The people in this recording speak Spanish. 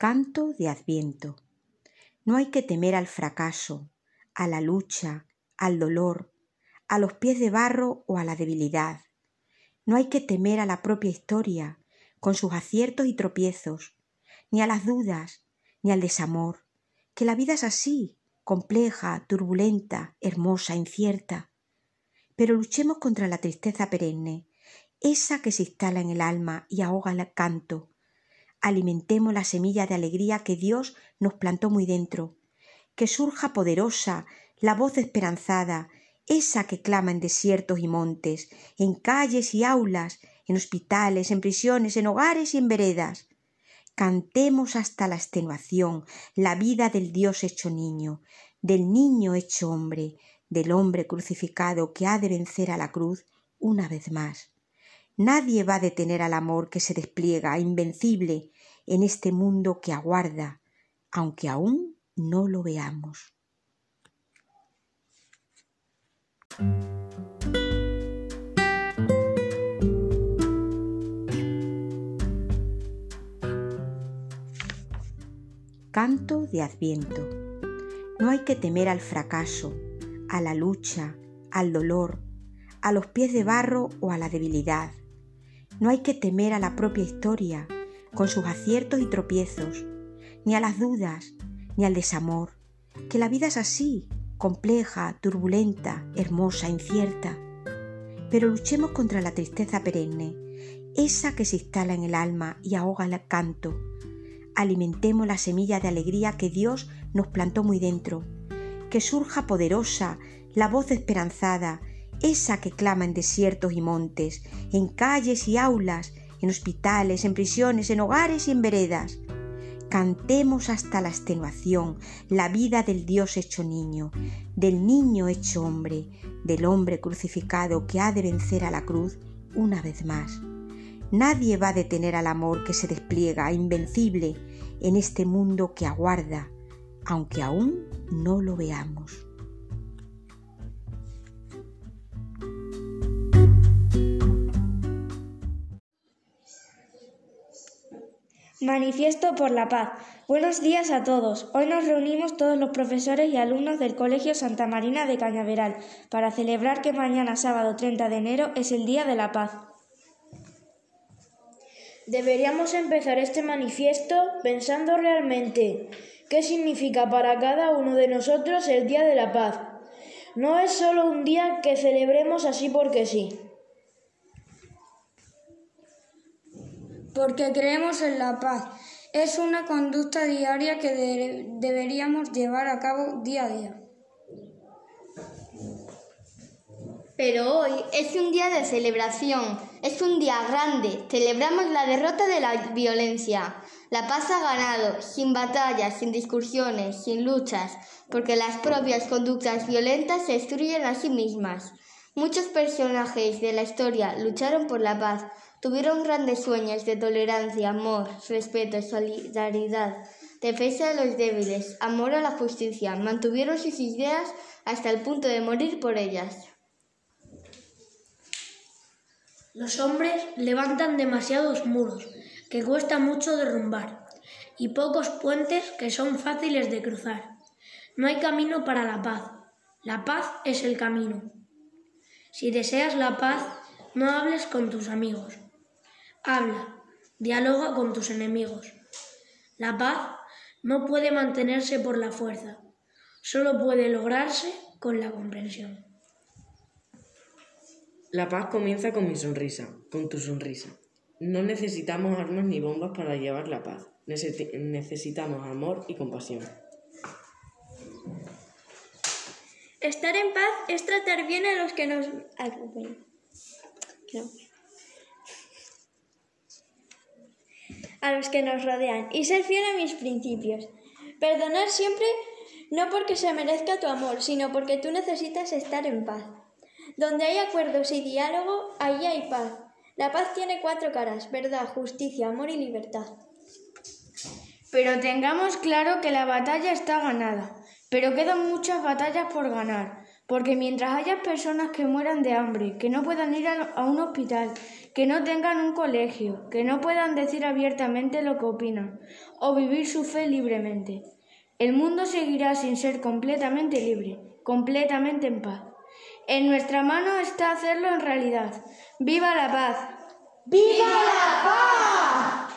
Canto de Adviento. No hay que temer al fracaso, a la lucha, al dolor, a los pies de barro o a la debilidad. No hay que temer a la propia historia, con sus aciertos y tropiezos, ni a las dudas, ni al desamor, que la vida es así, compleja, turbulenta, hermosa, incierta. Pero luchemos contra la tristeza perenne, esa que se instala en el alma y ahoga el canto, alimentemos la semilla de alegría que Dios nos plantó muy dentro, que surja poderosa la voz esperanzada, esa que clama en desiertos y montes, en calles y aulas, en hospitales, en prisiones, en hogares y en veredas. Cantemos hasta la extenuación la vida del Dios hecho niño, del niño hecho hombre, del hombre crucificado que ha de vencer a la cruz una vez más. Nadie va a detener al amor que se despliega, invencible, en este mundo que aguarda, aunque aún no lo veamos. Canto de Adviento. No hay que temer al fracaso, a la lucha, al dolor, a los pies de barro o a la debilidad. No hay que temer a la propia historia, con sus aciertos y tropiezos, ni a las dudas, ni al desamor, que la vida es así, compleja, turbulenta, hermosa, incierta. Pero luchemos contra la tristeza perenne, esa que se instala en el alma y ahoga el canto. Alimentemos la semilla de alegría que Dios nos plantó muy dentro, que surja poderosa la voz esperanzada, esa que clama en desiertos y montes, en calles y aulas, en hospitales, en prisiones, en hogares y en veredas. Cantemos hasta la extenuación la vida del Dios hecho niño, del niño hecho hombre, del hombre crucificado que ha de vencer a la cruz una vez más. Nadie va a detener al amor que se despliega invencible en este mundo que aguarda, aunque aún no lo veamos. Manifiesto por la paz. Buenos días a todos. Hoy nos reunimos todos los profesores y alumnos del Colegio Santa Marina de Cañaveral para celebrar que mañana sábado 30 de enero es el Día de la Paz. Deberíamos empezar este manifiesto pensando realmente qué significa para cada uno de nosotros el Día de la Paz. No es solo un día que celebremos así porque sí. Porque creemos en la paz. Es una conducta diaria que deberíamos llevar a cabo día a día. Pero hoy es un día de celebración, es un día grande. Celebramos la derrota de la violencia. La paz ha ganado, sin batallas, sin discusiones, sin luchas, porque las propias conductas violentas se destruyen a sí mismas. Muchos personajes de la historia lucharon por la paz, Tuvieron grandes sueños de tolerancia, amor, respeto, solidaridad, defensa de los débiles, amor a la justicia. Mantuvieron sus ideas hasta el punto de morir por ellas. Los hombres levantan demasiados muros que cuesta mucho derrumbar y pocos puentes que son fáciles de cruzar. No hay camino para la paz. La paz es el camino. Si deseas la paz, no hables con tus amigos. Habla, dialoga con tus enemigos. La paz no puede mantenerse por la fuerza, solo puede lograrse con la comprensión. La paz comienza con mi sonrisa, con tu sonrisa. No necesitamos armas ni bombas para llevar la paz. Necesitamos amor y compasión. Estar en paz es tratar bien a los que nos a los que nos rodean y ser fiel a mis principios. Perdonar siempre no porque se merezca tu amor, sino porque tú necesitas estar en paz. Donde hay acuerdos y diálogo, ahí hay paz. La paz tiene cuatro caras, verdad, justicia, amor y libertad. Pero tengamos claro que la batalla está ganada, pero quedan muchas batallas por ganar, porque mientras haya personas que mueran de hambre, que no puedan ir a un hospital, que no tengan un colegio, que no puedan decir abiertamente lo que opinan o vivir su fe libremente. El mundo seguirá sin ser completamente libre, completamente en paz. En nuestra mano está hacerlo en realidad. ¡Viva la paz! ¡Viva la paz!